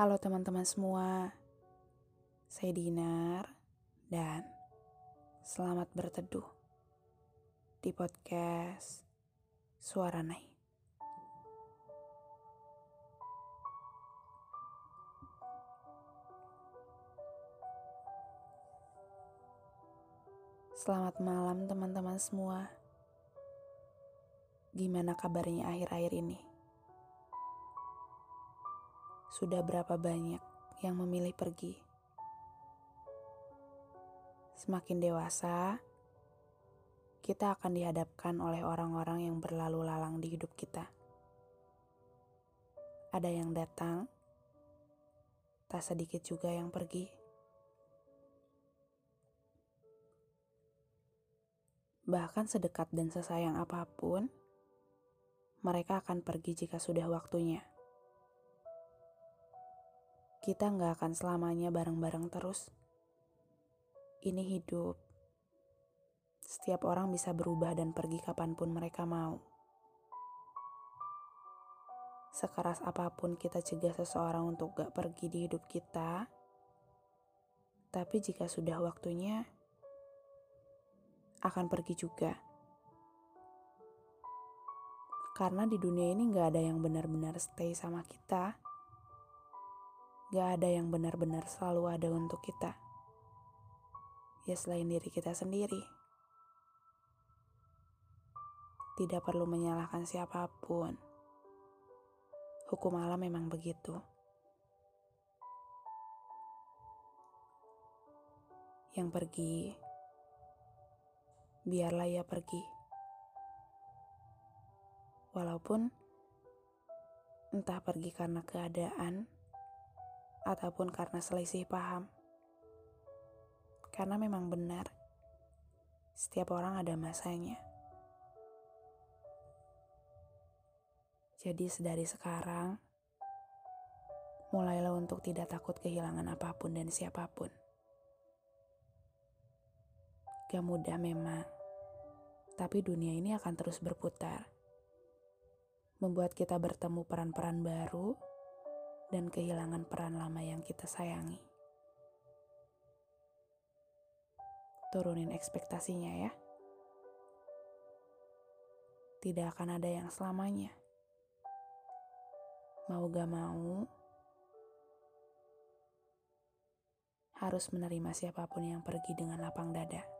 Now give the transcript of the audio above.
Halo teman-teman semua, saya Dinar dan selamat berteduh di podcast Suara Nai. Selamat malam teman-teman semua. Gimana kabarnya akhir-akhir ini? Sudah berapa banyak yang memilih pergi? Semakin dewasa, kita akan dihadapkan oleh orang-orang yang berlalu lalang di hidup kita. Ada yang datang, tak sedikit juga yang pergi. Bahkan sedekat dan sesayang apa pun, mereka akan pergi jika sudah waktunya. Kita nggak akan selamanya bareng-bareng terus. Ini hidup. Setiap orang bisa berubah dan pergi kapan pun mereka mau. Sekeras apa pun kita cegah seseorang untuk gak pergi di hidup kita, tapi jika sudah waktunya, akan pergi juga. Karena di dunia ini gak ada yang benar-benar stay sama kita. Gak ada yang benar-benar selalu ada untuk kita. Ya selain diri kita sendiri. Tidak perlu menyalahkan siapa pun. Hukum alam memang begitu. Yang pergi, biarlah ia pergi. Walaupun entah pergi karena keadaan ataupun karena selisih paham. Karena memang benar, setiap orang ada masanya. Jadi sedari sekarang, mulailah untuk tidak takut kehilangan apa pun dan siapa pun. Gak mudah memang, tapi dunia ini akan terus berputar membuat kita bertemu peran-peran baru dan kehilangan peran lama yang kita sayangi. Turunin ekspektasinya ya. Tidak akan ada yang selamanya. Mau gak mau, harus menerima siapa pun yang pergi dengan lapang dada.